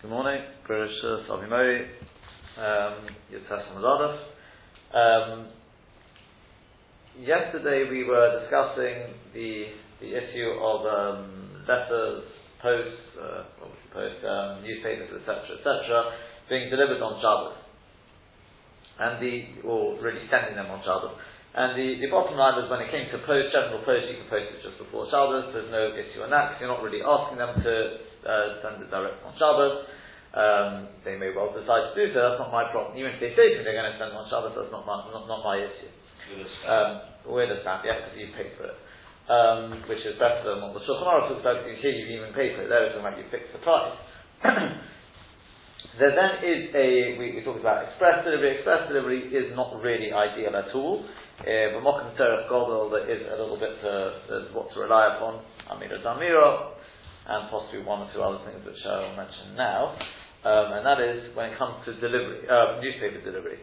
Good morning, Grishas Avimori, um, Yitzhak um, Yesterday we were discussing the the issue of um, letters, posts, uh, post, um, newspapers, etc., etc., being delivered on Shabbos, and the or really sending them on Shabbos. And the, the bottom line was when it came to post, general post, you can post it just before Shabbos. There's no issue on that because you're not really asking them to uh, send it direct on Shabbos. Um, they may well decide to do so. That's not my problem. Even if they say to me they're going to send on Shabbos, that's not my not, not my issue. Um, with a stamp, yeah, because you pay for it. Um, which is better than what the Shulchan Aruch talks about. Because here you even pay for it. There it's like you fix the price. there then is a we, we talked about express delivery. Express delivery is not really ideal at all. Uh, but Mokum Terech Godel, there is a little bit to, what to rely upon. Amira Damira, and possibly one or two other things which I'll mention now. Um, and that is when it comes to delivery, uh, newspaper delivery.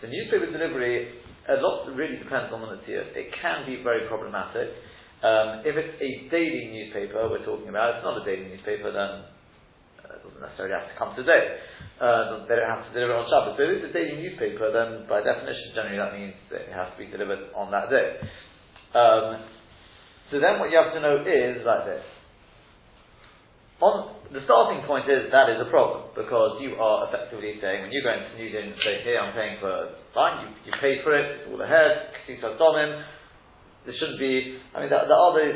So newspaper delivery, a lot really depends on the material. It can be very problematic. Um, if it's a daily newspaper we're talking about, it's not a daily newspaper, then uh, it doesn't necessarily have to come today. Uh, they don't have to deliver on Shabbos. So if it's a daily newspaper, then by definition, generally that means that it has to be delivered on that day. Um, so then what you have to know is like this on the starting point is that is a problem because you are effectively saying when you go into news agent and say, here I'm paying for fine, you, you paid for it, it's all ahead, domim. There shouldn't be. I mean, there, there are the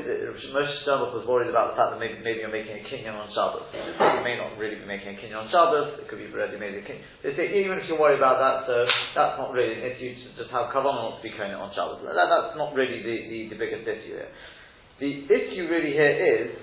Moshe Sternbuch was worried about the fact that maybe, maybe you're making a kinyan on Shabbos. You may not really be making a kinyan on Shabbos. It could be already made a kinyan. They say even if you're worried about that, so that's not really an issue. Just have kavanah not to be kinyan on Shabbos. That, that's not really the, the, the biggest issue here. The issue really here is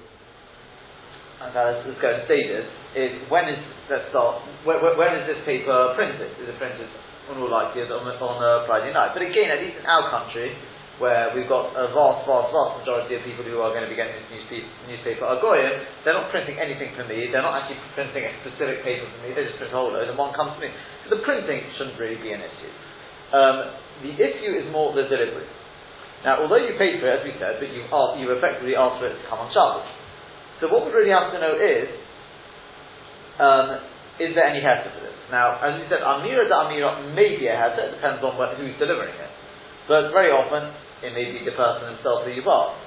and uh, let's, let's go stages, is when is, let's start, when, is this paper printed? Is it printed on all likelihood on, on a Friday night? But again, at least in our country, where we've got a vast, vast, vast majority of people who are going to be getting this newspaper, newspaper are Goyim, they're not printing anything for me, they're not actually printing a specific paper for me, they just print a whole load and one comes to me. So the printing shouldn't really be an issue. Um, the issue is more the delivery. Now, although you paid for it, as we said, but you, you effectively asked for it to come on Shabbos. So what we really have to know is, um, is there any heter for this? Now, as we said, Amira da Amira may be a heter, it depends on what, who's delivering it. But very often, it may be the person himself who you've asked.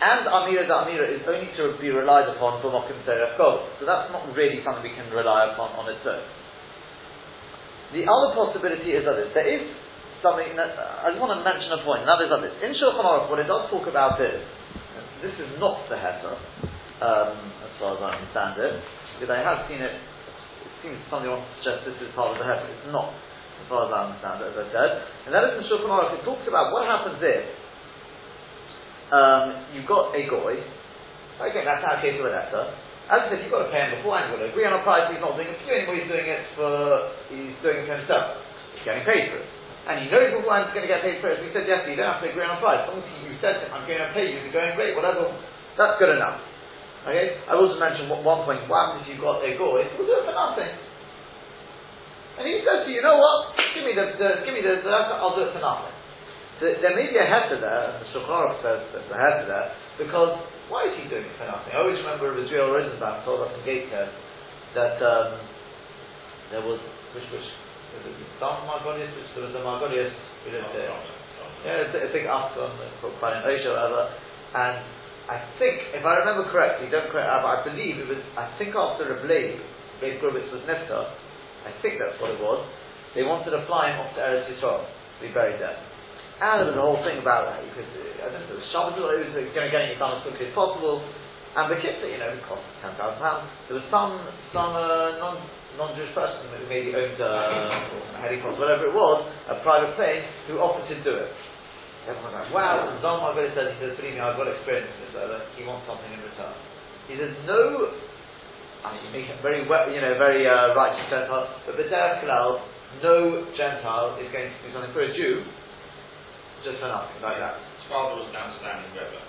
And Amira da Amira is only to be relied upon for Mokim Seref So that's not really something we can rely upon on its own. The other possibility is that there is something that, I just want to mention a point, and that is that this. In Shulchan Aruch, what it does talk about is, this is not the heter, um, as far as I understand it, because I have seen it, it seems somebody wants to suggest this is part of the heaven. It's not, as far as I understand it, as I said. And that is in Shulchan Aruch, it talks about what happens if um, you've got a goy, again, that's our case with Esther, as I said, you've got to pay him before, and you've got to agree on a price, he's not doing it for you anymore, he's doing it for, he's doing it for himself. He's getting paid for it. And he knows beforehand he's going to get paid for it. As we said yesterday, you don't have to agree on a price. As long as you said to him, I'm going to pay you, you're going great, whatever, that's good enough. Okay? I also mentioned one point, what happens if you've got a goy? We'll do it for nothing. And he says to you, you know what? Give me the, the give me the, the I'll do it for nothing. So there may be a heter there, the Shulchan says there's a heter there, because why is he doing it for nothing? I always remember Israel Rosenbaum told us in Gateshead that um, there was, which, which, was it Dam Margolius, which there was a Margolius, we didn't say, yeah, I think after on the Quran Osha or whatever, and I think, if I remember correctly, don't correct, but I believe it was, I think after blade, Blade Grubitz was Nifta, I think that's what it was, they wanted to fly him off to Eretz Yisrael to be buried there. And there was a whole thing about that, because uh, I don't know, it was Shabbos, it was going to get it done as quickly as possible, and the kit, you know, it cost £10,000. There was some, some uh, non, non-Jewish person who maybe owned uh, a helicopter, whatever it was, a private plane, who offered to do it. Everyone's like, wow, Zalman Margolius says, he says, believe me, I've got experience in this, uh, he wants something in return. He says, no, I mean, you make it very, you know, very uh, righteous Gentile, but B'derech Kalal, no Gentile is going to do something for a Jew just for nothing, like that. His father was an outstanding rebbe.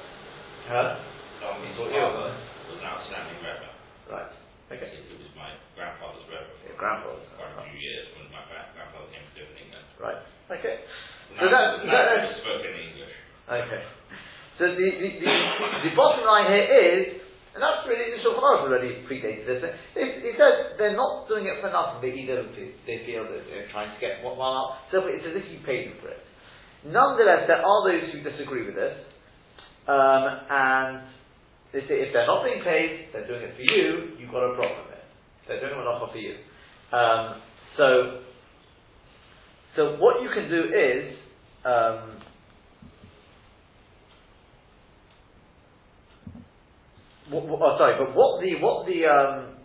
Huh? His father was an outstanding rebbe. Right. Okay. It was my grandfather's rebbe for Your grandfather's. quite a few years when my grandfather came to live in England. Right. Okay. So that, that, spoke in English. Okay. So the, the, the, the, bottom line here is, And that's really, the Shulchan Aruch already predated this. It says they're not doing it for nothing, they either they feel that they're trying to get one out, so it's as if you paid them for it. Nonetheless, there are those who disagree with this, um, and they say if they're not being paid, they're doing it for you, you've got a problem there. They're doing it an offer for you. Um, so, so what you can do is, um, what, what, oh, sorry, but what the what the um,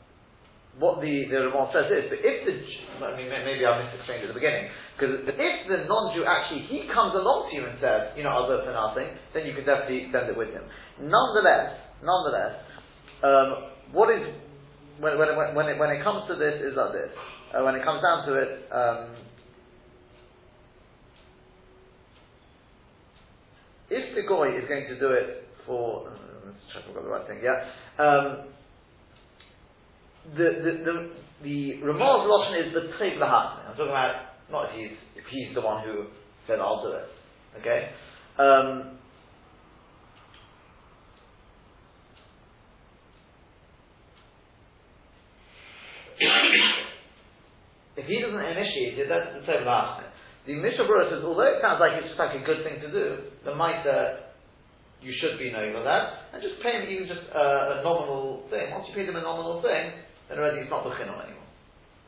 what the the Ramon says is that if the I mean maybe I misexplained at the beginning because if the non-Jew actually he comes along to you and says you know I'll do it for nothing, then you can definitely send it with him. Nonetheless, nonetheless, um, what is when when when it, when it comes to this is like this. Uh, when it comes down to it. Um, if the goy is going to do it for let's check I've got the right thing. Yeah. Um, the the the, the Ramah's lashon is the tchiv I'm talking about not if he's if he's the one who said I'll do it. Okay. Um, if he doesn't initiate it, that's the tchiv The Mishnah Berurah says, although it sounds like it's just like a good thing to do, the Maita you should be knowing of that, and just pay him even just uh, a nominal thing. Once you pay them a nominal thing, then already it's not b'chinon anymore.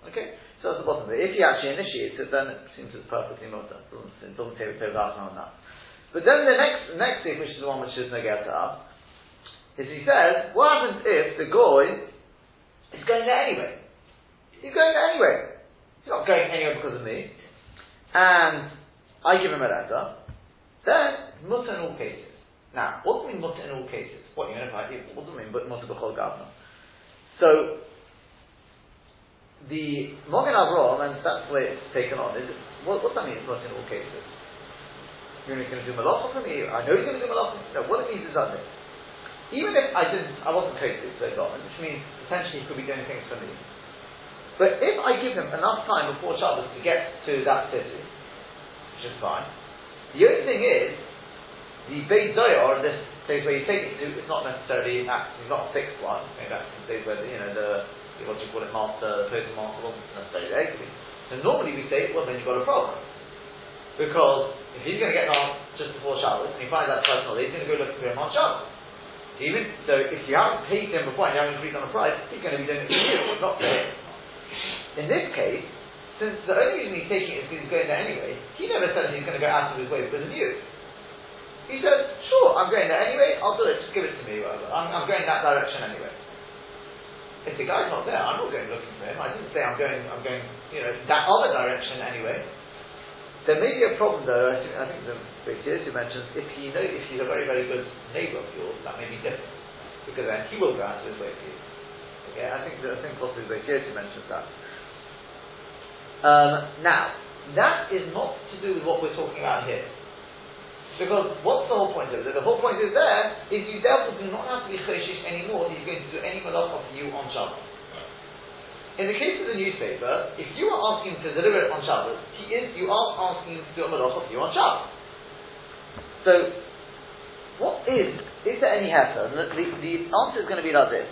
Okay? So that's the bottom. If he actually initiates it, then it seems it's perfectly mutter. It doesn't, it doesn't take it on that. But then the next next thing, which is the one which is to us, is he says, what happens if the goy is going there anyway? He's going there anyway. He's not going anywhere because of me. And I give him a letter. Then, mutter in all cases. Now, what it mean mutter in all cases? What, you know, what does it mean mutter b'chol gavna? So, the Mogen Avraham, and that's the way it's taken on, is, what, what does that mean, mutter in all cases? You know he's going to do malacha for me? I know he's going to do malacha No, what it means is that. Even if I didn't, I wasn't created so garment, which means potentially he could be doing things for me. But if I give him enough time before Shabbos to get to that city, which is fine, the only thing is, the Beit Zoyar, this place where you take it to, is not necessarily it's not a fixed one. Maybe that's the place where the, you know the what do you call it, master, the post master wasn't necessarily there. So normally we say, well then you've got a problem. Because if he's going to get on just before Shabbos and he finds out personal, he's going to go looking for him on Shabbos. Even so, if you haven't paid him before and you haven't agreed on a price, he's going to be doing it for you, not for him. In this case, since the only reason he's taking it is because he's going there anyway, he never said he's going to go out of his way because of you. He said, sure, I'm going there anyway, I'll do it, just give it to me, whatever. I'm, I'm going that direction anyway. If the guy's not there, I'm not going looking for him. I didn't say I'm going, I'm going, you know, that other direction anyway. There may be a problem though, I think, I think the Beis mentions, if he if he's a very, very good neighbour of yours, that may be different. Because then he will go out of his way for you. Okay, I think, I think also Beis mentions that. Um, now, that is not to do with what we're talking about here. Because what's the whole point of it? The whole point is there is you therefore do not have to be choshish anymore he's going to do any malacha for you on Shabbos. In the case of the newspaper, if you are asking to deliver it on Shabbos, he is you are asking to do a malacha for you on Shabbos. So, what is is there any heter? The, the, the, answer is going to be like this: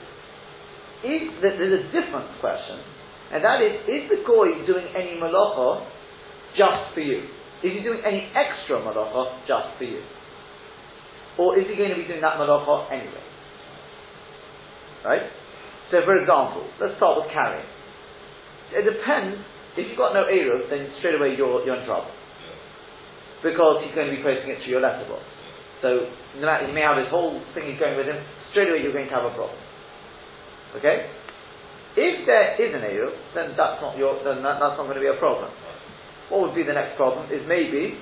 is that there's a different question, and that is: is the goy doing any malacha just for you? Is he doing any extra malacha just for you? Or is he going to be doing that malacha anyway? Right? So, for example, let's start with carrying. It depends. If you've got no Eruv, then straight away you're, you're in trouble. Because he's going to be posting it to your letterbox. So, no matter, he may have his whole thing going with him, straight away you're going to have a problem. Okay? If there is an Eruv, then that's not your, then that, that's not going to be a problem. What would be the next problem is maybe,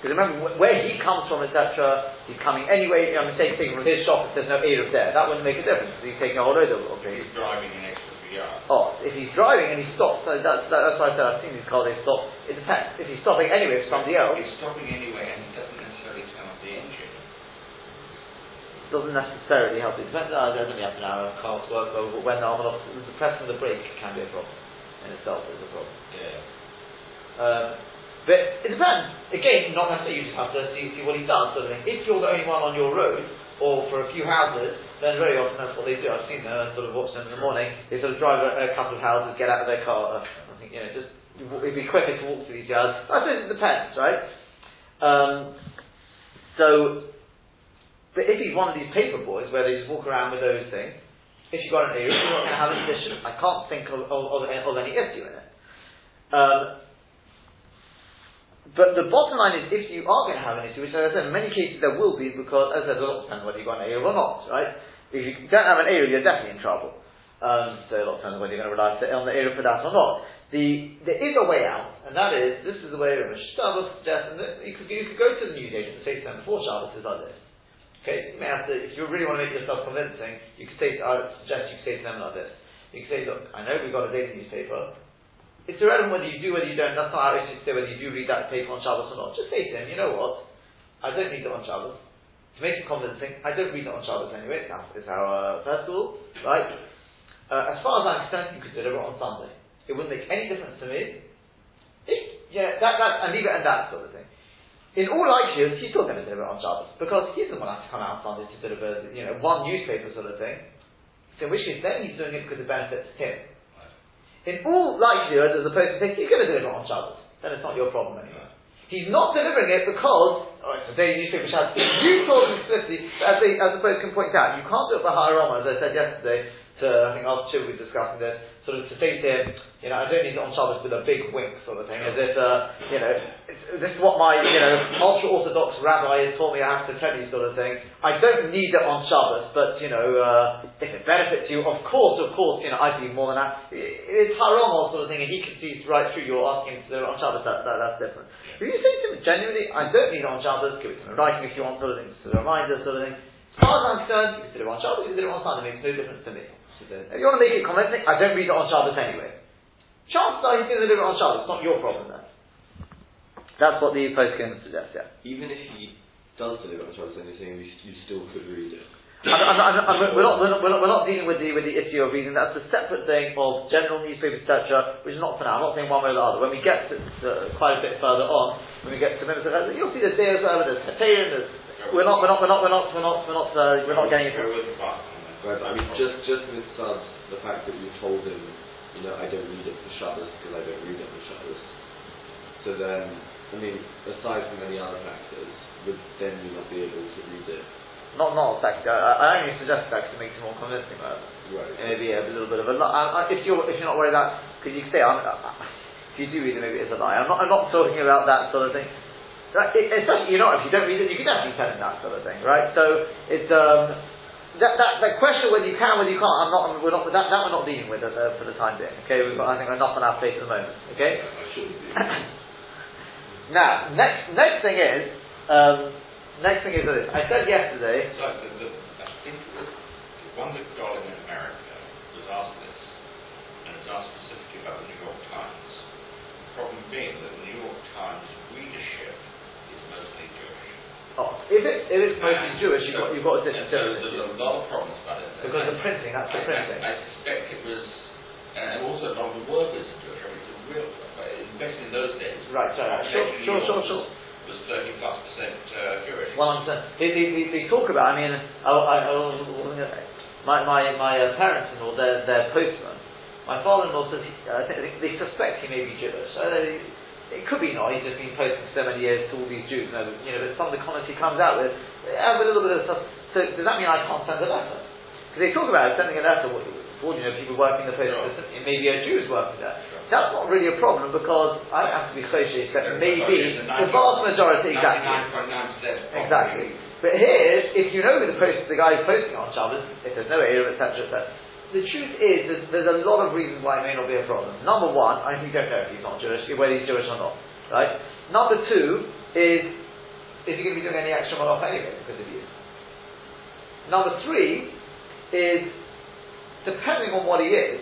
because remember where he comes from, etc. He's coming anyway. I'm taking from his shop. If there's no Eruv there, that wouldn't make a difference because he's taking a whole load of drinks. He's driving an extra yard. Oh, if he's driving and he stops, so that's, that, that's why I said I've seen these cars. They stop. It depends. If he's stopping anyway for somebody else, he's stopping anyway, and he doesn't necessarily turn off the engine. Doesn't necessarily help. It depends. Uh, there's only half an hour car to work. But when the arm the pressing of the brake can be a problem in itself is a problem. Yeah. Um, but it depends. Again, not necessarily you just have to see, see what he does. Sort of thing. If you're the only one on your road, or for a few houses, then very often that's what they do. I've seen them, I sort of watch them in the morning. They sort of drive a, a couple of houses, get out of their car. Uh, I think you know, just it'd be quicker to walk to these yards. I suppose it depends, right? Um, so, but if he's one of these paper boys where they just walk around with those things, if you've got an ear, you're not going to have an addition. I can't think of, of, of, of any issue in it. Um, but the bottom line is, if you are going to have an issue, which as I said, in many cases there will be, because as I said, a lot depends whether you've got an Eruv or not, right? If you don't have an Eruv, you're definitely in trouble. Um, so a lot depends whether you're going to rely on the Eruv for that or not. The, there is a way out, and that is, this is the way Rav Shabbos suggests, and you could, you could go to the news agent and say to them before Shabbos is like this. Okay, you may have to, if you really want to make yourself convincing, you could say, I would suggest you could say to them like this. You could say, look, I know we've got a daily newspaper, it's irrelevant whether you do, whether you don't. That's not our issue to say whether you do read that paper on Shabbos or not. Just say to him, you know what? I don't read it on Shabbos. To make it convincing, I don't read it on Shabbos anyway. It's our, uh, first rule, right? Uh, as far as I'm concerned, you could deliver it on Sunday. It wouldn't make any difference to me. If, yeah, that, that, and leave it and that sort of thing. In all likelihood, he's still going to deliver it on Shabbos because he's the one that has to come out on Sunday to deliver, you know, one newspaper sort of thing. So in which case, then he's doing it because it benefits him. In all likelihood, as opposed to saying, he's going to deliver it on Shabbos, then it's not your problem anymore. He's not delivering it because, oh, it's a daily newspaper has, you told him explicitly, as, they, as the post can point out, you can't do it for Harama, as I said yesterday, to, I think two we were discussing this, sort of to say to him, you know, I don't need it on Shabbos with a big wink sort of thing, as if, uh, you know, this is what my, you know, ultra-orthodox rabbi has taught me I have to tell you sort of thing. I don't need it on Shabbos, but, you know, uh, if it benefits you, of course, of course, you know, I'd be more than that. It's haram sort of thing, and he can see right through you're asking him to do it on Shabbos, that, that, that's different. If you say to him, genuinely, I don't need it on Shabbos, give it to in writing if you want sort of thing, just a reminder sort of thing. As far as I'm concerned, you can do it on Shabbos, you can do it on Sunday, it makes no difference to me. If you want to make it convincing, I don't read it on Shabbos anyway. Chances are he's going to deliver it on Shabbos. It's not your problem then. That's what the postscript suggests, yeah. Even if he does deliver on Shabbos, then you're saying you still could read it. I'm, I'm, I'm, we're, not, we're, not, we're, not, we're not dealing with the, with the issue of reading. That's a separate thing of general newspaper etc., which is not for now. I'm not saying one way or the other. When we get to, to quite a bit further on, when we get to minutes, you'll see the day as well. There's Heterin, there's we're not, we're not, we're not, we're not, we're not, we're not, uh, we're not getting into. Right, I mean, just just with Sud, the fact that you told him you know, I don't read it for Shabbos because I don't read it for Shabbos. So then, I mean, aside from any other factors, would then you not be able to read it? Not, not effective. I, I only suggest that to make it more convincing. Right? right. Maybe a little bit of a lie. If you're if you're not worried about, because you can say, I'm, if you do read it, maybe it's a lie. I'm not. I'm not talking about that sort of thing. It, especially, you know, if you don't read it, you can definitely tell him that sort of thing, right? So it's um, that, that, that question whether you can, whether you can't, I'm not, we're not, that, that we're not dealing with uh, for the time being. Okay, we've got, I think, enough on our plate at the moment. Okay. now, next, next thing is, um, next thing is this. I said yesterday. So the, the, I think one that got in America was asked this, and it's asked specifically about the New York Times. The problem being that the New York Times readership is mostly Jewish. Oh, if, it, if it's mostly Jewish, you've got, you've got a different so There's a lot of problems about it. Because the printing, that's the printing. I, suspect it was, and also a lot of the workers are Jewish. I mean, it's a real, especially in those days. Right, so, sure, sure, sure, sure. Was 30 plus percent uh, Jewish. Well, I'm saying, they, they, they, talk about, I mean, I, I, my, my, my uh, parents-in-law, they're, they're postmen. My father-in-law says, he, uh, they suspect he may be Jewish. It could be not, he's just been posting for so many years to all these Jews, you know, you know but some of the comments he comes out with have a little bit of stuff. So does that mean I can't send a letter? Because they talk about sending a letter, for you know, people working the post system, it may be a Jew who's working there. Sure. That's not really a problem because I don't have to be kosher, except maybe the vast majority, exactly. Exactly. But here, if you know who the post, the guy who's posting on Shabbos, if there's no area, etc., etc., the truth is, there's, there's, a lot of reasons why it may not be a problem. Number one, I think you don't know if he's not Jewish, whether he's Jewish or not. Right? Number two is, is he going to be doing any extra malach anyway because of you? Number three is, depending on what he is,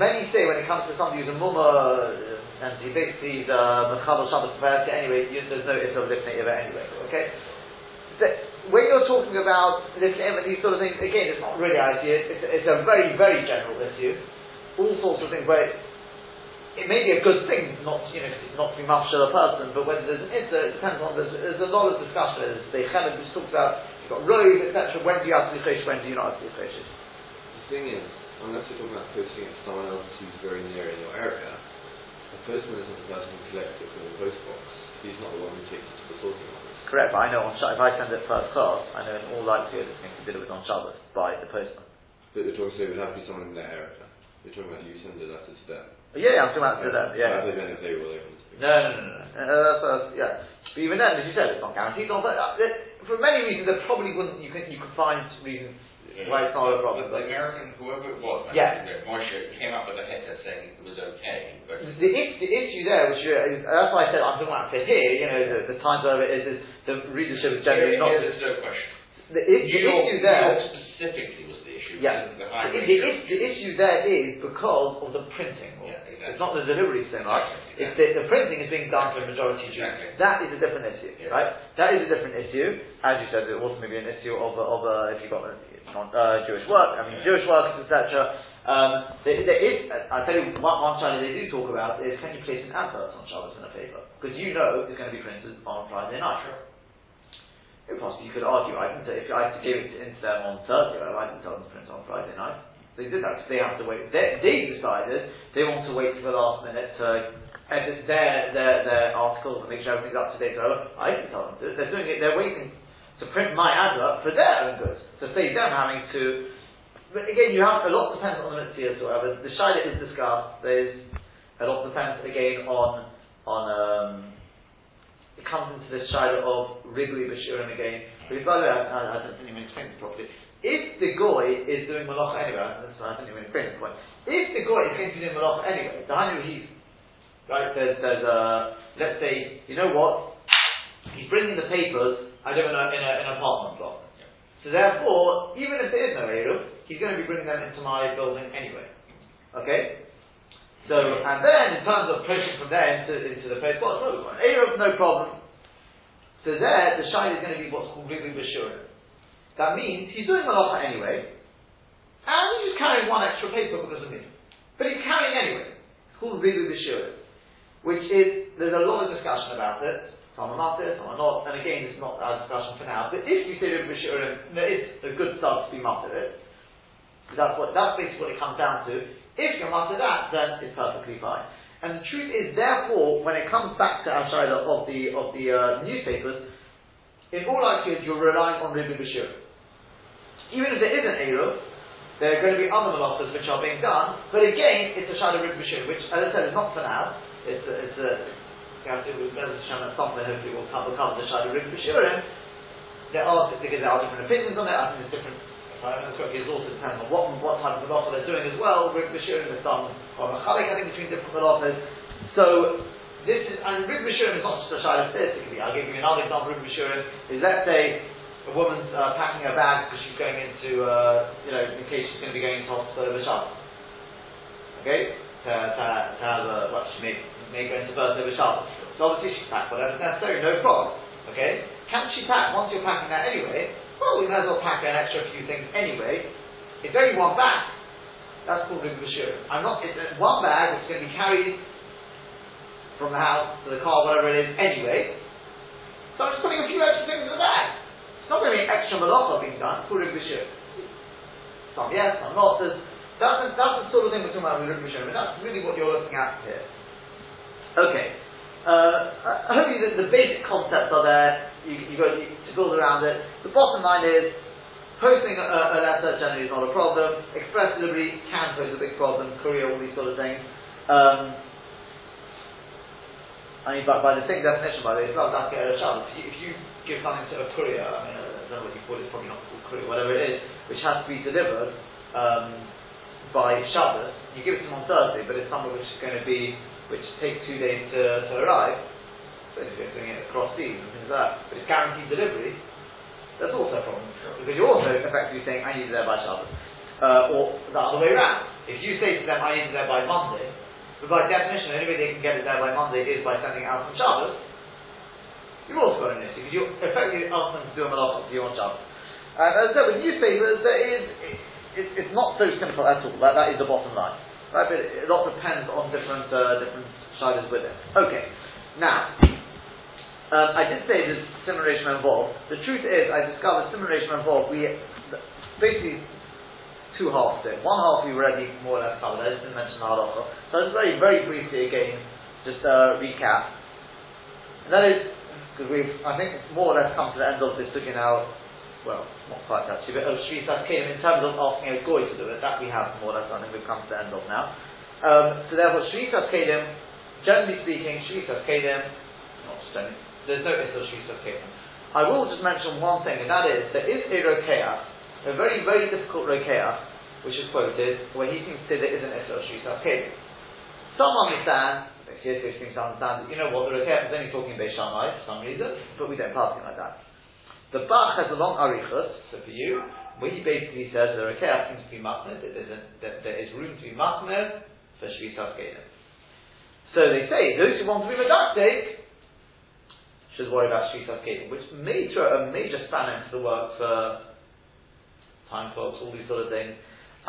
many say when it comes to somebody who's a mumma uh, and he basically is a uh, mechabel Shabbos anyway, there's no of lifting anyway. Okay? When you're talking about this and these sort of things, again, it's not really idea. It's, it's a very, very general issue. All sorts of things where it, it may be a good thing not, you know, not to be mafshel a person, but whether there's an issa, it depends on. There's, there's a lot of discussion. There's the Chemed which talks about you've got rows, etc. When do you have to be choshesh, when do you not have to be choshesh? The thing is, unless you're talking about posting it to someone else who's very near in your area, the postman isn't the person who collects it from the post box. He's not the one who takes it to the sorting office. But I know on Sh- if I send it first class, I know in all likelihood it's going to be delivered on Shabbos by the postman. But you're talking, so it would have to be someone in their area. You're talking about you send a letter to them. Yeah, yeah, I'm talking about to them. Yeah. Rather than if they were open to No, no, no, no. Uh, that's, that's, yeah. But even then, as you said, it's not guaranteed. Not, but uh, for many reasons, there probably wouldn't. You can you can find reasons why it's not a problem. The But American, whoever it was, Yeah. Moshe came up with a header saying it was okay, but the, is- the issue there, which is, that's why I said I'm talking about for here. You know, the, the times of it is, is the readership is generally Here- not. here there's no question. The, i- the York, issue New there. York specifically was the issue. Yeah. The The, the, the issue there is because of the printing. Exactly. It's not the delivery so much. Exactly, It's the, the printing is being done for a majority Jews. Exactly. That is a different issue, Yeah. right? That is a different issue. As you said, it also may be an issue of, of uh, if you've got uh, non, uh, Jewish work, I mean Yeah. Jewish workers, etc. Um, there, there is, I'll tell you one, one side they do talk about is can you place an advert on Shabbos in a paper? Because you know it's going to be printed on Friday night. If possible, you could argue, I didn't say, if I gave it into them on Thursday, I didn't tell them to print on Friday night. They did that they have to wait. They, they decided they want to wait for the last minute to edit their, their, their articles and make sure everything's up to date. So I didn't tell them to. They're doing it, they're waiting to print my advert for their own good, to save them having to. But again, you have a lot depends on the as well. But the shayla is discussed. There's a lot depends again on on um, it comes into this shayla of Wrigley Bashurim again. Because by the way, I, I, I didn't even explain this properly. If the goy is doing malacha anyway, that's I didn't even explain this point. If the goy is going to be doing malacha anyway, the Hanu he's right. There's there's a let's say you know what he's bringing the papers. I in, a, in, a, an apartment block. So therefore, even if there is no Eruv, he's going to be bringing them into my building anyway. Okay? So, and then in terms of pushing from there into, into the post box, no, Eruv, no problem. So there, the shine is going to be what's called Rigli Bashura. That means he's doing malacha anyway, and he's just carrying one extra paper because of me. But he's carrying anyway. It's called Rigli Bashura. Which is, there's a lot of discussion about it. Some are matir, some are not, and again, it's not our discussion for now. But if you say Rigli Bashura, there is a good start to be matir it. That's what, that's basically what it comes down to. If you're matir that, then it's perfectly fine. And the truth is, therefore, when it comes back to our of the of the uh, newspapers, in all likelihood, you're relying on Ribu Bashir. Even if there is an Eruv, there are going to be other malachas which are being done, but again, it's a shaila Ribu Bashir, which, as I said, is not for now. It's a, it's a, Hashem, at some point, hopefully, we'll cover, cover the shaila Ribu Bashirim. There are, because there are different opinions on it, I think there's different if I remember correctly, it also depends on what, what type of malacha they're doing as well. Rig Bashirim is done on a chalik, I think, between different malachas. So, this is, and Rig Bashirim is not just a shayla of I'll give you another example, Rig Bashirim is, let's say, a woman's uh, packing her bag because she's going into, uh, you know, in case she's going to be going into hospital over Shabbos. Okay? To, to, to have a, well, she may, may go into birth over Shabbos. So obviously she's packed whatever's necessary, no problem. Okay? Can she pack, once you're packing that anyway, well, we might as well pack an extra few things anyway. It's only one bag. That's called Rig Bashir. I'm not, it's uh, one bag that's going to be carried from the house to the car, whatever it is, anyway. So I'm just putting a few extra things in the bag. It's not going to be extra malacha being done, it's called Rig Bashir. Some yes, some not. That's, the, that's the sort of thing we're talking about with Rig Bashir, but that's really what you're looking at here. Okay. Uh, hopefully the, the basic concepts are there. You, you got you, to build around it. The bottom line is posting a, a letter generally is not a problem. Express delivery can pose a big problem. Courier, all these sort of things. Um, I mean, by, by the same definition, by the way, it's not Shabbos. If you, if you give something to a courier, I mean, I don't know what you call it, it's probably not called courier, whatever it is, which has to be delivered um, by Shabbos, you give it to them on Thursday, but it's something which is going to be which takes two days to, to arrive, so if you're doing it across seas and things like that, but it's guaranteed delivery, that's also a problem. Because you're also effectively saying, I need it there by Shabbos. Uh, or the other way around. If you say to them, I need it there by Monday, but by definition, the only way they can get it there by Monday is by sending it out on Shabbos, you've also an issue, because you're effectively asking them to do a malach for you on Shabbos. And as I said, with newspapers, there is, it, it, it's not so simple at all. That, that is the bottom line. Right, but it, a lot depends on different uh, different shilas with it. Okay, now Um, I did say there's simulation involved. The truth is, I discovered simulation involved. We basically two halves it. One half we already more or less covered. I just didn't mention the halacha. So just very, very briefly again, just a recap. And that is because we've, I think, more or less come to the end of this looking out. Well, not quite actually, but of Shri Kedim in terms of asking a goy to do it. That we have more or less. I think we've come to the end of now. Um, so therefore, Shri Kedim, generally speaking, Shri Kedim, not generally, there's no issue of Shri Kedim. I will just mention one thing, and that is there is a rokeach a very, very difficult rokeach, which is quoted, where he seems to say there isn't Isra Shisa Kelim. Some understand, here they seem to understand, you know what, the rokeach is only talking Beis Shammai for some reason, but we don't pass it like that. The Bach has a long arichus, so for you, where he basically says the rokeach seems to be machmer, that, that there is room to be machmer for Shisa Kelim. So they say, those who want to be medactic, should worry about Shisa Kelim, which may a major spanner into the work for time clocks, all these sort of things.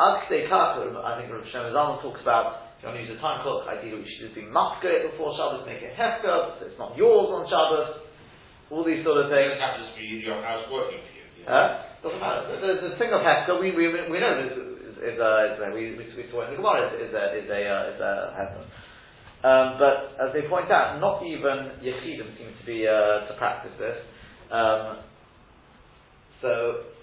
Akse Kakar, I think Rav Shlomo Zalman talks about you to use a time clock, ideally we should just be mafka before Shabbos, make it hefka, so it's not yours on Shabbos. All these sort of things. It happens to be your house working for you. Yeah. Uh, doesn't matter. The, the, thing of hefka, we, we, we know this is, is, uh, is uh, we, we, we saw in the Gemara is, is a is a uh, is a hefka. Um, but as they point out, not even Yechidim seem to be uh, to practice this. Um, so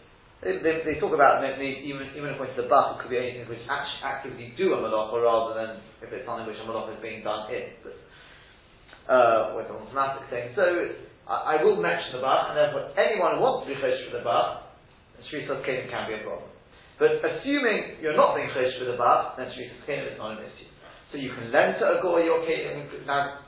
they, they, talk about maybe even, even according to the Bach, it could be anything which actually actively do a malacha rather than if it's something which a malacha is being done in. But, uh, with an automatic thing. So I, I, will mention the Bach, and therefore anyone who wants to be chosh for the Bach, Shrisas Kedim can be a problem. But assuming you're not being chosh for the Bach, then Shrisas Kedim is not an issue. So you can lend to a goy your Kedim, now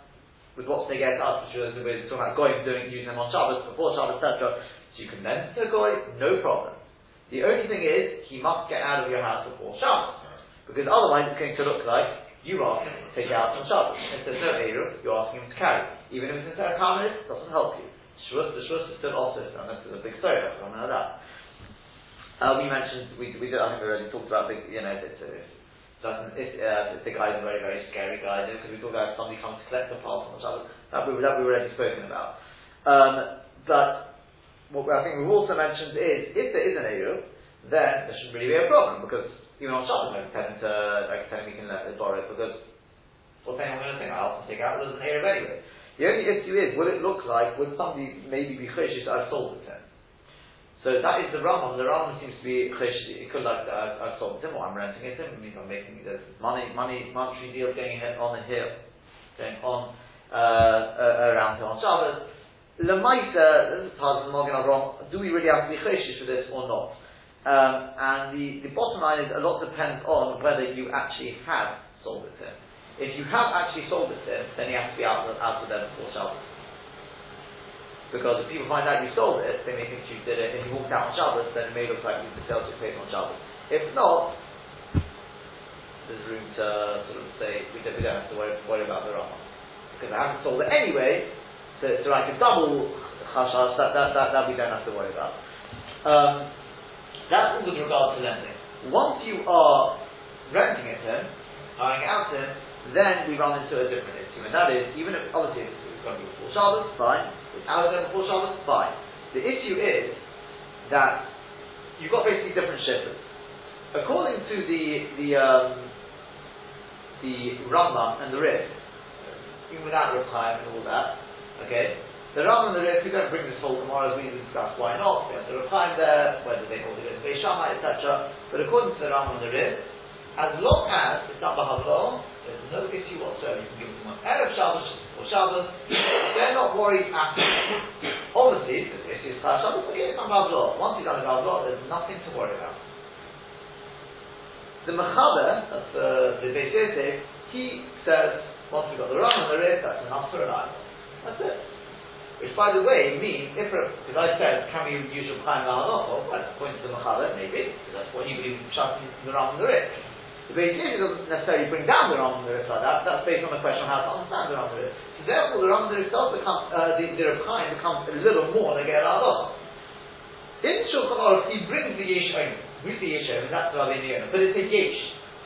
with what they get us, which is we're talking about going doing using them on Shabbos, before Shabbos, etc. So you can lend to a goy, no problem. The only thing is, he must get out of your house before Shabbos. Because otherwise it's going to look like you take it out on Shabbos. If there's no Eruv, you're asking him to carry. Even if it's of Karmelis, it doesn't help you. Shvus, the Shvus is still also, unless there's a big story, I don't know that. Uh, we mentioned, we, we did, I think we already talked about, the, you know, it's, it's, it's, uh, the guy's a very, very scary guy, because we talked about somebody comes to collect the parcel on Shabbos. That we, that we already spoken about. Um, but what I think we've also mentioned is, if there is an Eruv, then there shouldn't really be a problem, because even on Shabbos, I can to, I can we can let it borrow it, because what's anyone going to think? I'll take out, there's an Eruv anyway. The only issue is, will it look like, would somebody maybe be choshish I've sold it to? So that is the Rambam. The Rambam seems to be choshish, it could like, I've, I've sold it to or I'm renting it to means I'm making, there's money, money, monetary deal going on the hill, going on, uh, uh, around here on Shabbos, Lemaisa, this is part of the Mogen Avraham, do we really have to be choshish for this or not? Um, and the, the bottom line is a lot depends on whether you actually have sold it to him. If you have actually sold it to him, then he has to be out, out of there before Shabbos. Because if people find out you sold it, they may think you did it. If you walked out on Shabbos, then it may look like you sell it paid on Shabbos. If not, there's room to sort of say we don't, don't have to worry, worry about the Rama. Because I haven't sold it anyway, to, to like a double chashash, that, that, that, that we don't have to worry about. Um, that's all with regard to lending. Once you are renting it to him, hiring out to him, then we run into a different issue, and that is, even if, obviously, it's going to be before Shabbos, fine. It's out of there before Shabbos, fine. The issue is that you've got basically different shepherds. According to the, the, um, the Rambam and the Rif, even without time and all that, Okay? The Ram and the Rif, we don't bring this whole Gemara as we discussed why not. We have the Rechaim there, whether they hold it as Beis Shammai, etc. But according to the Ram and the Rif, as long as it's not Bahavlo, there's no issue whatsoever. You can give it to one Erev Shabbos or Shabbos. They're not worried at all. Obviously, the issue is Chal Shabbos, okay, it's not Bahavlo. Once you've done the there's nothing to worry about. The Mechaber, that's uh, the Beis Yosef, he says, once we've got the Ram and the Rif, that's enough for an island. That's it. Which, by the way, means, if because I said, can we use your Chaim Lahanocho? Well, according to the maybe, because that's what you believe Shashin, the Ram and the Rif. The Beis doesn't necessarily bring down the Ram and the Rif like that, that's based on the question of how to understand the Ram and the Rif. So therefore, the Ram and the Rif does become, uh, the, the Chaim becomes a little more than Negei Lahanocho. In Shulchan Aruch, he brings the Yesh Omer. Who's the Yesh Omer? That's Rabbeinu Yonah. But it's a Yesh.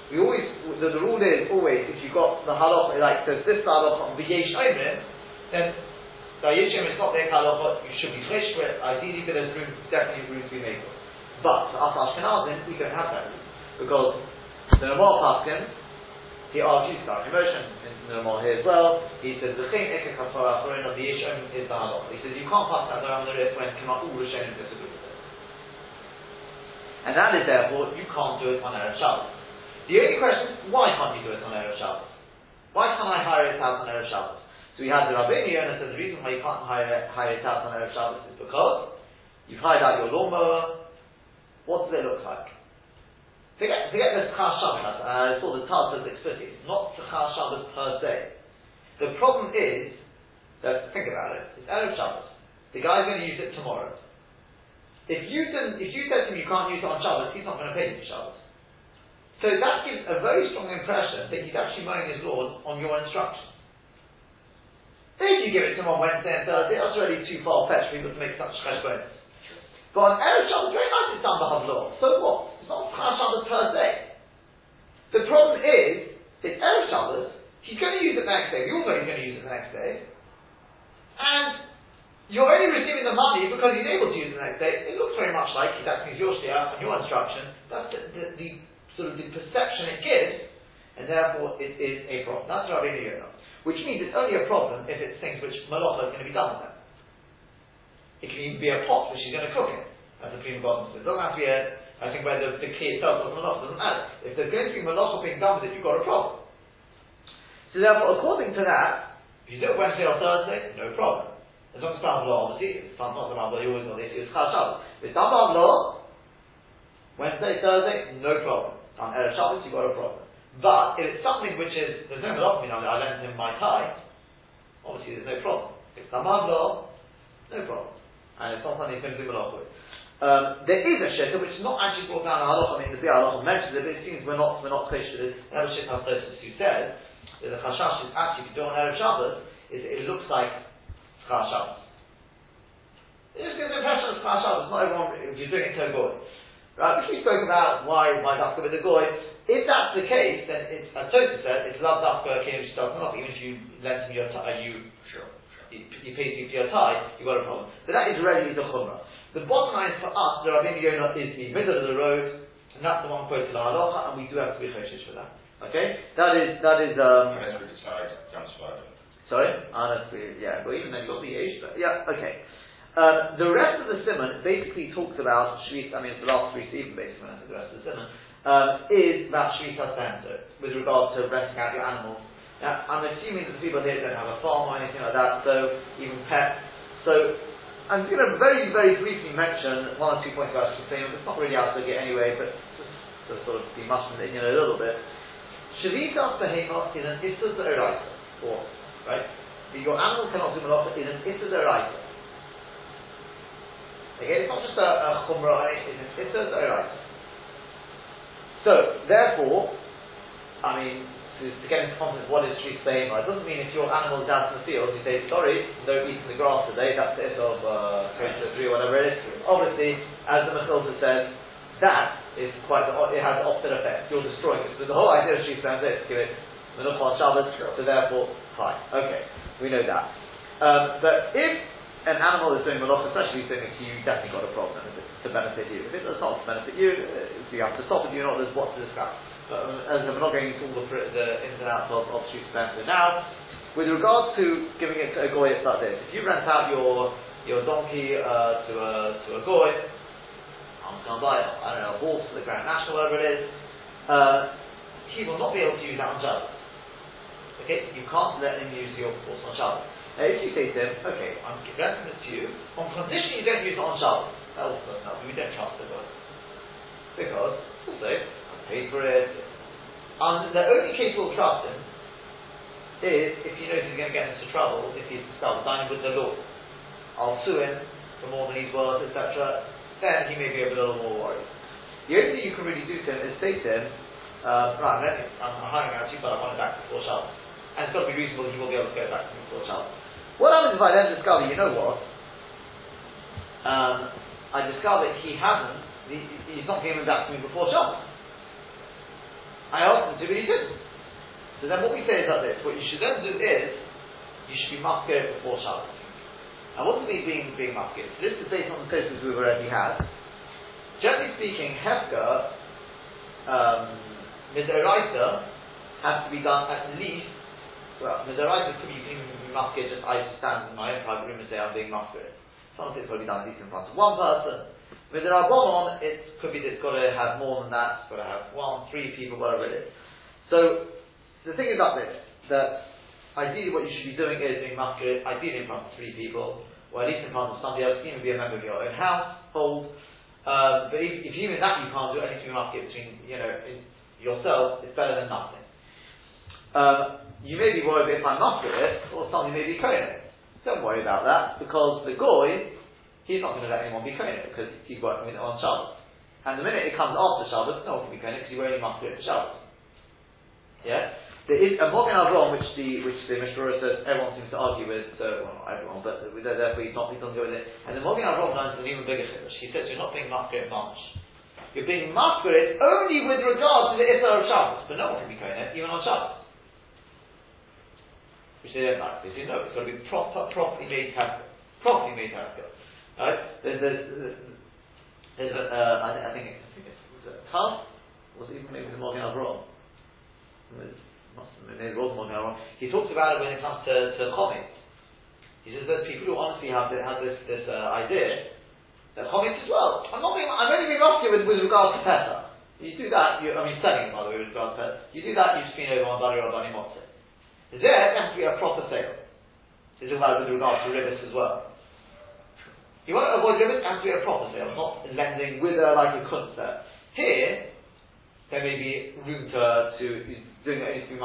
We always, the, the rule is always, if you've got the halach, like says this halach on the Yesh then So Yishim is not their halacha, you should be fresh for it, ideally, but there's room, definitely room to be made for. But for us Ashkenazim, we don't have that room. Because the Ramal Paskin, he argues about emotion in the Ramal here as well. He says the thing Ekek Hafara Achorin of the Yishim is the halacha. He says you can't pass that around the Rif when all Rishonim disagree with it. And that is therefore, you can't do it on Erev Shabbos. The only question is, why can't you do it on Erev Shabbos? Why can't I hire it out on Erev Shabbos? So we have the Rabbeinu Yonah says the reason why you can't hire, hire it out on Erev Shabbos is because you've hired out your lawnmower. What does it look like? Forget, forget the Tzchar Shabbos. Uh, I saw the Taz says explicitly. It's not Tzchar Shabbos per se. The problem is, let's think about it. It's Erev Shabbos. The guy's going to use it tomorrow. If you didn't, if you said to him you can't use it on Shabbos, he's not going to pay you for Shabbos. So that gives a very strong impression that he's actually mowing his lawn on your instruction. If you give it to him on Wednesday and Thursday, that's already too far fetched for people to make such cheshbonis. But on Erev Shabbos, very nice it's done by law. So what? It's not Chal Shabbos per se. The problem is, it's Erev Shabbos, he's going to use it the next day. We all know he's going to use it the next day. And you're only receiving the money because he's able to use it the next day. It looks very much like he's acting as your share on your instruction. That's the, the, the, sort of the perception it gives, and therefore it is a problem. That's Rabbi Yonah. Which means it's only a problem if it's things which malacha is going to be done with them. It can even be a pot which she's going to cook in, as a prima bottom says. It doesn't have to be a, I think where the, the key itself doesn't malacha, doesn't matter. If there's going to be malacha being done with it, you've got a problem. So therefore, according to that, if you do it Wednesday or Thursday, no problem. As long as it's done law, obviously, it's not the law, you always know this, it's Chal Shabbos. If it's done on law, Wednesday, Thursday, no problem. On Erev Shabbos, you've got a problem. But if it's something which is, there's no monogamy on it, I lent him my tie, obviously there's no problem. If it's Tamam law, no problem. And it's not something he's going to do malach with. Um, there is a shita which is not actually brought down in halacha. I mean, the Halacha mentions it, but it seems we're not we're not close to this. We have a shita Tosis who says that the chashash is actually if you do on erev Shabbos, is it looks like char Shabbos. It just gives the impression of char Shabbos. Not everyone if you're doing it to a goy, right? Which we spoke about why why that's with the goy. If that's the case, then it's, as Tosis said, it's loved up for a king not even if you lent him your tie, you, Sure. you, you pay for your tie, you've got a problem. But that is really the chumrah. The bottom line for us, the Rabbi Yonah is the middle of the road, and that's the one quoted in halacha, and we do have to be choshish for that. Okay? That is, that is, um, Unless we decide, comes further. Sorry? Honestly, yeah, but even then got the age, but yeah, okay. Um, the rest of the simon basically talks about Shvis, I mean, it's the last three even basically, the rest of the simon, um, is about Shvis Hastanto, with regard to renting out your animals. Now, I'm assuming that the people here don't have a farm or anything like that, so even pets. So, I'm going to very, very briefly mention one or two points about Shvis It's not really out to get anyway, but just to sort of be mushroom in a little bit. Shavitas Behemot is an Issa Zeraita, or, right? Your animal cannot do malacha is an Issa Zeraita. Again, it's not just a, a chumrah, it's an Issa Zeraita. So, therefore, I mean, to, to get into context, what is Shvis Behemot? It doesn't mean if your animal is out in the field, you say, sorry, no eating the grass today, that's it of uh, three, whatever it is. Obviously, as the Mechilta says, that is quite, the, it has the opposite effect. You're destroying it. So the whole idea of Shvis Behemot is to give it Menucha on Shabbos, so therefore, fine. Okay, we know that. Um, but if an animal is doing malacha, especially doing to you, you've definitely got a problem to benefit you. If it does not benefit you, uh, you have to stop it, you know, there's what to discuss. But um, as we're not going into all the, the ins and outs of, of street benefit now, with regard to giving it to a goy, it's like this. If you rent out your your donkey uh, to a to a goy, I'm going to buy it, I don't know, a horse for the Grand National, whatever it is, uh, he will not be able to use that on Shabbos. Okay, you can't let him use your horse on Shabbos. Now, if you say to him, okay, I'm renting this to you, on condition you don't use it on Shabbos, doesn't help you, we don't trust the guy. Because, also, I paid for it. And the only case we'll trust him is if he knows he's going to get into trouble if he's dining with the law. I'll sue him for more than he's worth, etc. Then he may be a little more worried. The only thing you can really do to him is say to him, um, right, I'm, hiring out you, but I want it back before Shabbos. And it's got to be reasonable, he will be able to go back before Shabbos. What happens if I then discover, you know what? Um, I discover he hasn't, he, he's not giving back to me before Shabbos. I asked him to, but he didn't. So then what we say is like this, what you should then do is, you should be masked before Shabbos. And what it mean being, being musket? This is based on the cases we've already had. Generally speaking, Hefka, um, Midoraita, has to be done at least, well, Midoraita could be, you can be musket, just I stand in my own private room and say I'm being musket. It's got to be done at least in front of one person. With the Rabbanon, it could be that it's got to have more than that, it's got to have one, three people, whatever it is. So, the thing about this, that ideally what you should be doing is being musket, ideally in front of three people, or at least in front of somebody else, even be a member of your own household. Um, but if, if even that you can't do anything musket between, you know, yourself, it's better than nothing. Um, you may be worried if I'm musket, or something may be kohen. Don't worry about that, because the goy, he's not going to let anyone be kohen because he's working with it on Shabbos. And the minute it comes after Shabbos, no one can be kohen because you only must do it for Shabbos. Yeah? There is a Mogen Avraham, which the which the Mishra says everyone seems to argue with, so well not everyone, but therefore he's not he doesn't go with it. And the Mogen Avraham learns an even bigger chiddush. He says you're not being masquerade much. You're being masquerade only with regard to the Isra of Shabbos, but no one can be kohen even on Shabbos which they don't like. They say, no, it's got to be proper, properly made tabka. Properly made tabka. Right? There's, there's, there's a, uh, I, think, I think it's, I think it's, was it Tav? Was it even maybe the Mogen Avraham? He talks about it when it comes to, to comics. He says there's people who honestly have, have this, this uh, idea that comics as well. I'm not being, I'm only being asking with, with regard to Pesach. You do that, you, I mean, it by the way with regard to Pesach. You do that, you spin over on Bari or Bani Motzeh. There, it has to be a proper sale. This is about with regard to ribbis as well. You want to avoid ribbis, it has to be a proper sale, not lending with a, like a kunster. Here, there may be room to, to doing it needs to be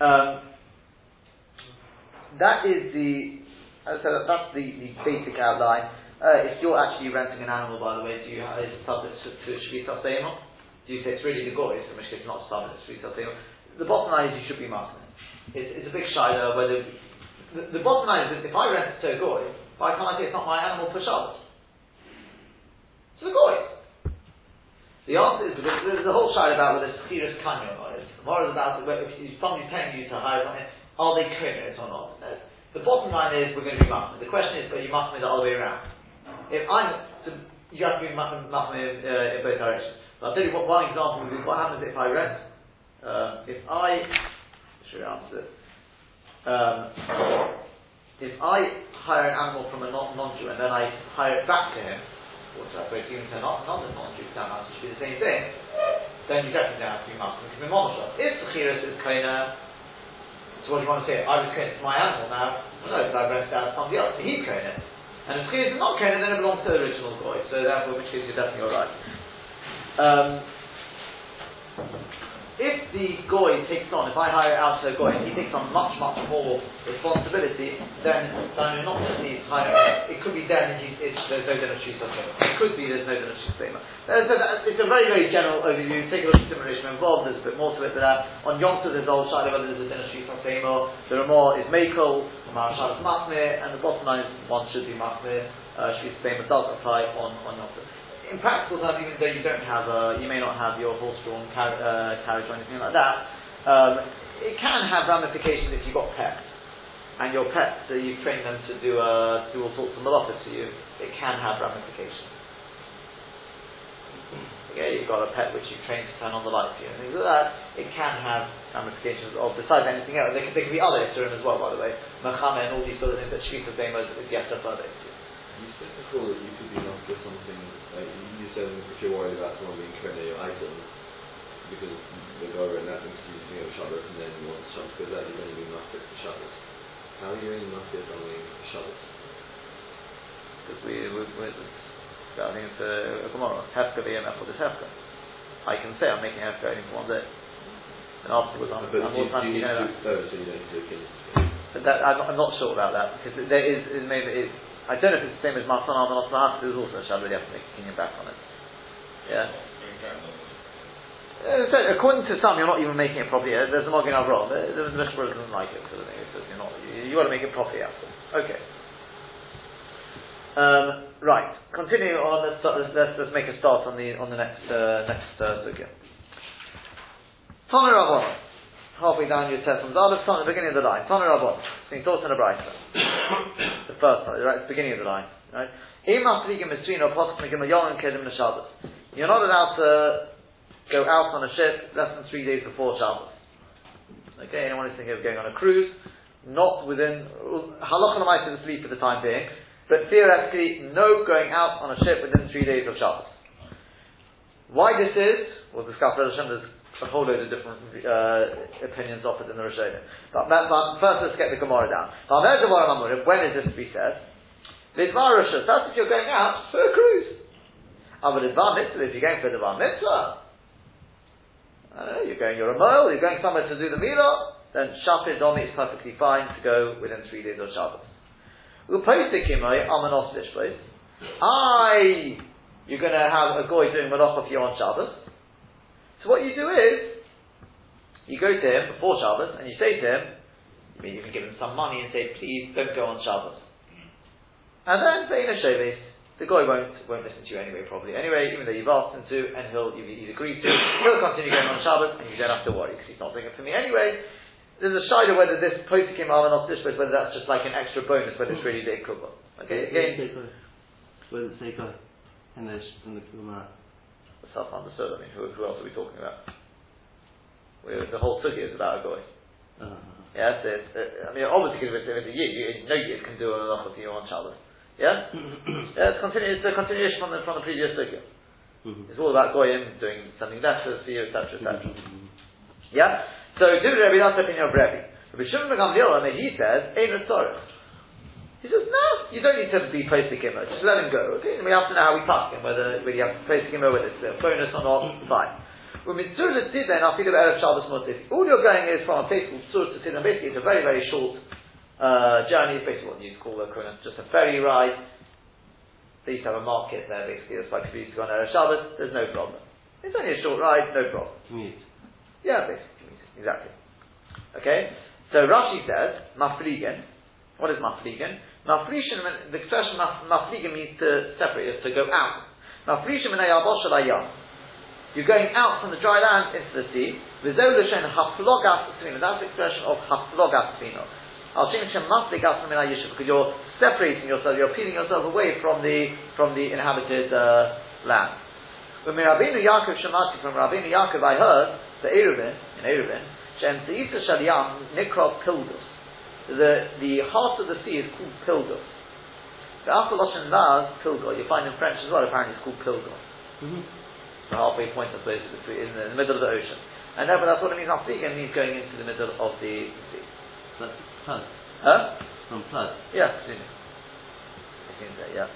um, That is the, as I said, that's the, the basic outline. Uh, if you're actually renting an animal, by the way, do you have, is it subject to, to Shvita Do you say it's really the goy, case it's not subject to Shvita the bottom line is you should be marketing. It's, it's a big shiloh whether the, the, bottom line is if I rent to a goy, why can't I say it's not my animal for Shabbos? It's a goy. The answer is because there's a whole shiloh about whether it's chiras kanyon or not. More about if, if somebody's paying you to hire something, are they kohenet or not? The bottom line is we're going to be machmir. The question is, but you machmir the other way around. If I'm, so you have to be machmir uh, in both directions. But I'll tell you what one example be. What happens if I rent um, if I should answer um, if I hire an animal from a non Jew and then I hire it back to him, or to break even to another non Jew, that to be the same thing, then you definitely have to be. It can be If the Chiris is Kaina, so what do you want to say? I was Kaina, it's my animal now. No, because I rented out somebody else, so he's Kaina. And if Chiris is not Kaina, then it belongs to the original boy, so therefore, in which case you're definitely alright. Um, if the goy takes on, if I hire out to a goy and he takes on much, much more responsibility, then then not just he's hiring, it could be then he, it's, there's no dinner shoot It could be there's no dinner shoot It's a very, very general overview. Take a look at simulation involved, there's a bit more to it than that. On Yom there's all side whether there's a dinner shoot or the Ramah is Makel, Maharshal is Machmir, and the bottom line is one should be Machmir, uh, Shvit does apply on, on Yom in practical terms, even though you don't have a, you may not have your horse-drawn car- uh, carriage or anything like that, um, it can have ramifications if you've got pets. And your pets, so you've trained them to do, uh, do all sorts of malachas to you, it can have ramifications. Okay, you've got a pet which you've trained to turn on the light for you and things like that, it can have ramifications of, besides anything else, there can, there can be other isurim as well, by the way, machame and all these sort of things that Shvita Zema is yet further into. You said before that you could be known for something, like you said if you're worried about someone being trained your items, because they go and that means using a Shabbos and then once Shabbos goes out, you're going to be market for Shabbos. How are you only market on Shabbos? Because we, we, we, I think it's a, a Gemara, Hefker v'yemech for this Hefker. I can say I'm making Hefker only for one day. And afterwards I'm, but I'm time to know that. Oh, so you don't do But that, I'm, I'm not sure about that, because there is, maybe, it, I don't know if it's the same as Masan Al Manas there's also a Shabbat, you have to make a kinyan back on it. Yeah. Uh, so according to some, you're not even making it properly. Uh, there's a Magen Avraham. The, the, the Mishra doesn't like it, sort of thing. It you're not. You, you to make it properly after. Okay. Um, right. Continue on. Let's, start, let's, let's, let's, make a start on the on the next uh, next uh. Halfway down your test from the beginning of the line. Tana Rabban, being taught in a Brisa. the first part, right, the beginning of the line. Right? You're not allowed to go out on a ship less than three days before Shabbos. Okay, anyone is thinking of going on a cruise, not within halacha to the sleep for the time being, but theoretically, no going out on a ship within three days of Shabbos. Why this is, we'll discuss Rosh There's a whole load of different uh, opinions offered in the Rishonim. But, but, first, let's get the Gemara down. When is this to be said? That's if you're going out for a cruise. But Lidvar Mitzvah, if you're going for the Bar Mitzvah, I don't know, you're going, you're a mile, you're going somewhere to do the Milah, then Shapir Domi is perfectly fine to go within three days of Shabbos. Upostikimai Amanos Lishbais. I, you're going to have a goy doing Malacha for you on Shabbos. So what you do is, you go to him before Shabbos and you say to him, you you can give him some money and say, please don't go on Shabbos. And then say in a Shevis, the guy won't won't listen to you anyway, probably. Anyway, even though you've asked him to, and he'll he's agreed to, he'll continue going on Shabbos, and you don't have to worry because he's not doing it for me anyway. There's a shida whether this potikim are not this, whether that's just like an extra bonus, whether it's really the ikubah. Okay, again. Where does it say go? In the in the Gemara. Self understood. I mean, who, who else are we talking about? We're, the whole sugi is about a goy. Uh-huh. Yes, it's, uh, I mean, obviously, because if it's a yid, you, no yid can do a lot for you on Shabbos. Yeah, yeah it's, continu- it's a continuation from the from the previous sugi. Mm-hmm. It's all about goyim doing something better for you, etc., etc. Mm-hmm. Yeah. So, do the Rebbe, that's the opinion of Rebbe. Rabbi Shimon ben Gamliel, and he says, ain't a tzorich. He says, no, you don't need to be posting him. Just let him go. Okay? And we have to know how we pass him, whether, whether you have to post him whether it's a bonus or not, fine. When Mitzvah did then, I feel about Erev Shabbos Motif. All you're going is from a place called Sur to Sidon. Basically, it's a very, very short uh, journey. It's basically what you'd call a kuna, just a ferry ride. They used to have a market there, basically. That's why people used to go on Erev Shabbos. There's no problem. It's only a short ride, no problem. Commute. Yeah, basically. Exactly. Okay? So Rashi says, mafligen. What is mafligen? Maflishin, the expression mafligen means to separate, to go out. Maflishin You're going out from the dry land into the sea. That's the expression of haflogas because you're separating yourself, you're peeling yourself away from the from the inhabited uh, land. When Rabbeinu Yaakov Shemati from Rabbeinu Yaakov, I heard the Eruvin, in Eruvin, Shem Seisa Shalyam Nikra Pildus. The, the heart of the sea is called Pildus. The Apoloshan Laz, Pilgor, you find in French as well, apparently it's called Pilgor. Mm-hmm. The halfway point, I suppose, between, in the, in the middle of the ocean. And therefore that's what it means Afrika, means going into the middle of the sea. That's flood. Huh? From flood. Yeah, think that, yeah.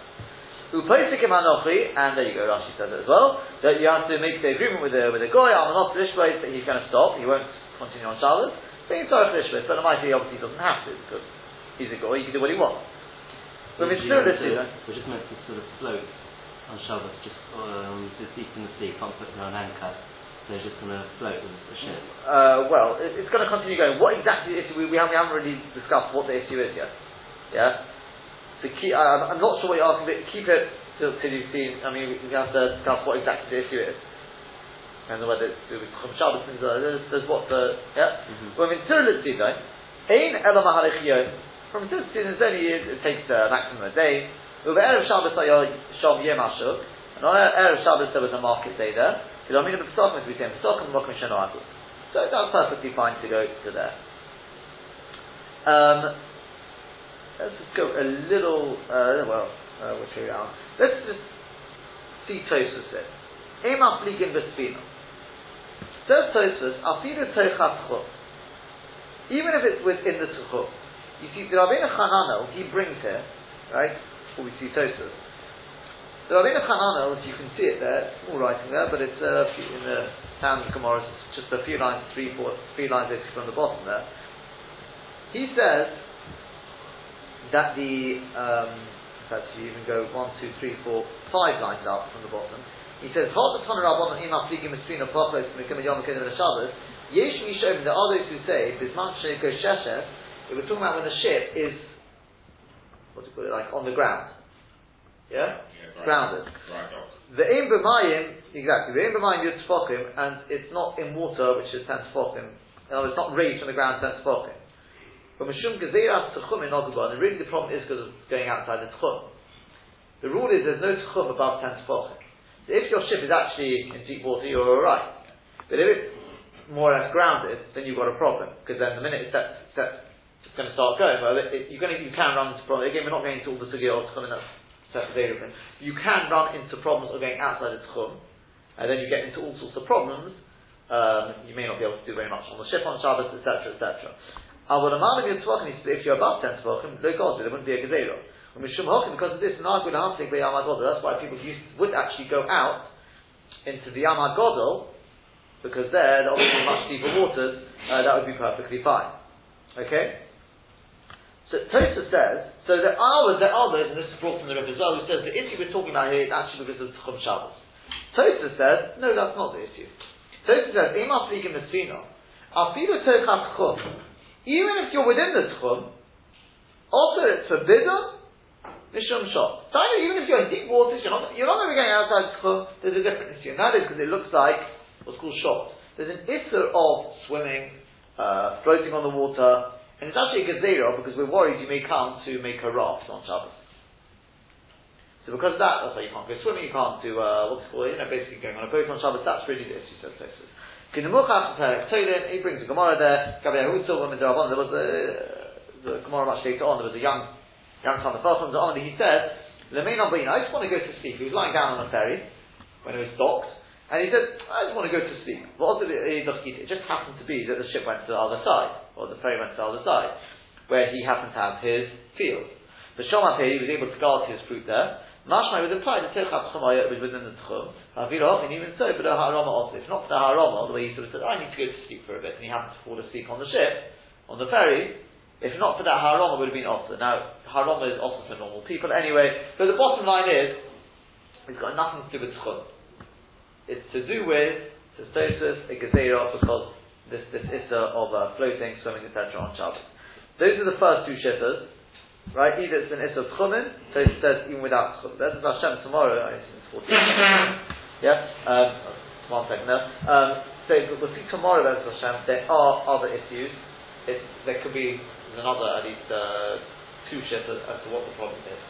Upaisikim anochi, and there you go, Rashi says it as well, that you have to make the agreement with the with the goy, I'm not lishbait, that he's going to stop, he won't continue on Shabbos, sorry for lishbait, but he obviously doesn't have to, because he's a goy, he can do what he wants. But it's still this We're just meant to sort of float on Shabbos, just um, just deep in the sea, can't put on an anchor. So it's just going to float with the ship. Uh, well, it, it's going to continue going. What exactly is we, we, haven't, we haven't really discussed what the issue is yet. Yeah? to keep, uh, I'm not sure what you're asking, but keep it till, till you've seen, I mean, we have to discuss what exactly the issue is. Depends on whether it's with Chum Shabbos, there's, there's what the, yeah? Mm-hmm. Well, I mean, Tzur Tzidai, Ein Ela Mahalech Yom, from Tzur Tzidai, it's only, it takes a uh, maximum a day. Over Erev Shabbos, Shom Yom Ashuk, and on Erev Shabbos there was a market day there. You I mean, the Pesachim, as we say, Pesachim, Mokum Sheno So that's perfectly fine to go to there. Um, Let's just go a little, uh, well, uh, which way around. Let's just see Tosfos says. Ema fliegen vespino. Says Tosfos, afidu toichat chum. Even if it's within the tuchum. You see, the Rabbeinu Chananel, he brings here, right, before we see Tosfos. The Rabbeinu Chananel, you can see it there, small writing there, but it's uh, in the Town of Gemara, it's just a few lines, three, four, three lines basically from the bottom there. He says, that the, um, in fact, even go one, two, three, four, five lines up from the bottom, he says, Hot the Toner Rabban Ima Fligim Esprino Pachos Mekim Yom Kedim Shabbos. Yesh Mishom. There are those who say Bisman Sheko Sheshet. If we're talking about when the ship is, what do you call it, like on the ground, yeah, yeah grounded. The Im B'mayim, exactly. The Im B'mayim Yitzfokim, and it's not in water, which is ten Tfokim words, it's not raised from the ground ten. But Mishum Gezeras Tchum in and really the problem is because of going outside the Tchum. The rule is there's no Tchum above ten. So if your ship is actually in deep water, you're alright. But if it's more or less grounded, then you've got a problem. Because then the minute it's set it's going to start going. Well, it, it, you're going to, you can run into problems. Again, we're not going into all the sugya of tchum, that's separate You can run into problems of going outside the tchum, and then you get into all sorts of problems. Um, you may not be able to do very much on the ship on Shabbos, etc., etc. If you're above 10 tefachim, no God, there wouldn't be a gezerah. Because of this, an argument asking the Amagodel. that's why people used, would actually go out into the Yamad Godel, because there, obviously much deeper waters, uh, that would be perfectly fine. Okay? So Tosa says, so there are there are those, and this is brought from the Rebbe Zohar, who says the issue we're talking about here is actually because of Tchum Shabbos. Tosa says, no, that's not the issue. Tosa says, Ema Flikim Mesfino, Afilu Tocham Tchum, even if you're within the Tchum, also it's forbidden, Mishum Shot. Even if you're in deep waters, you're not, you're not going to be going outside Tchum, there's a different issue, and that is because it looks like what's called Shot. There's an issue of swimming, uh, floating on the water, and it's actually a gezerah because we're worried you may come to make a raft on Shabbos. So because of that, that's why you can't go swimming, you can't do, uh, what's called, you know, basically going on a boat on Shabbos, that's really the issue, says Tosus. He brings a Gemara there, women there was a, the Gemara much later on, there was a young, young son, the first one was on, he said, the main number, I just want to go to sleep. He was lying down on a ferry when it was docked, and he said, I just want to go to sleep. It just happened to be that the ship went to the other side, or the ferry went to the other side, where he happened to have his field. The Shomat he was able to guard his fruit there. Mashmai was implied that Techat Chumaya was within the Tchum. And even so, but the Harama also. If not for the Harama, the way he sort of said, I need to go to sleep for a bit, and he happened to fall asleep on the ship, on the ferry, if not for that, Harama would have been also. Now, Harama is also for normal people anyway, but the bottom line is, it's got nothing to do with Tchum. It's to do with cystosis, a gezerah, because this, this issa of uh, floating, swimming, etc. on Shabbos. Those are the first two shittas, right? Either it's an issa of chumin, so it says even without chumin. That's Hashem tomorrow, I think it's 14. yeah? Um, one second now. Um, so we'll see tomorrow, that's Hashem, there are other issues. It, there could be another, at least, uh, two shittas as to what the problem is.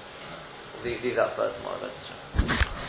These, these are first tomorrow, that's Hashem.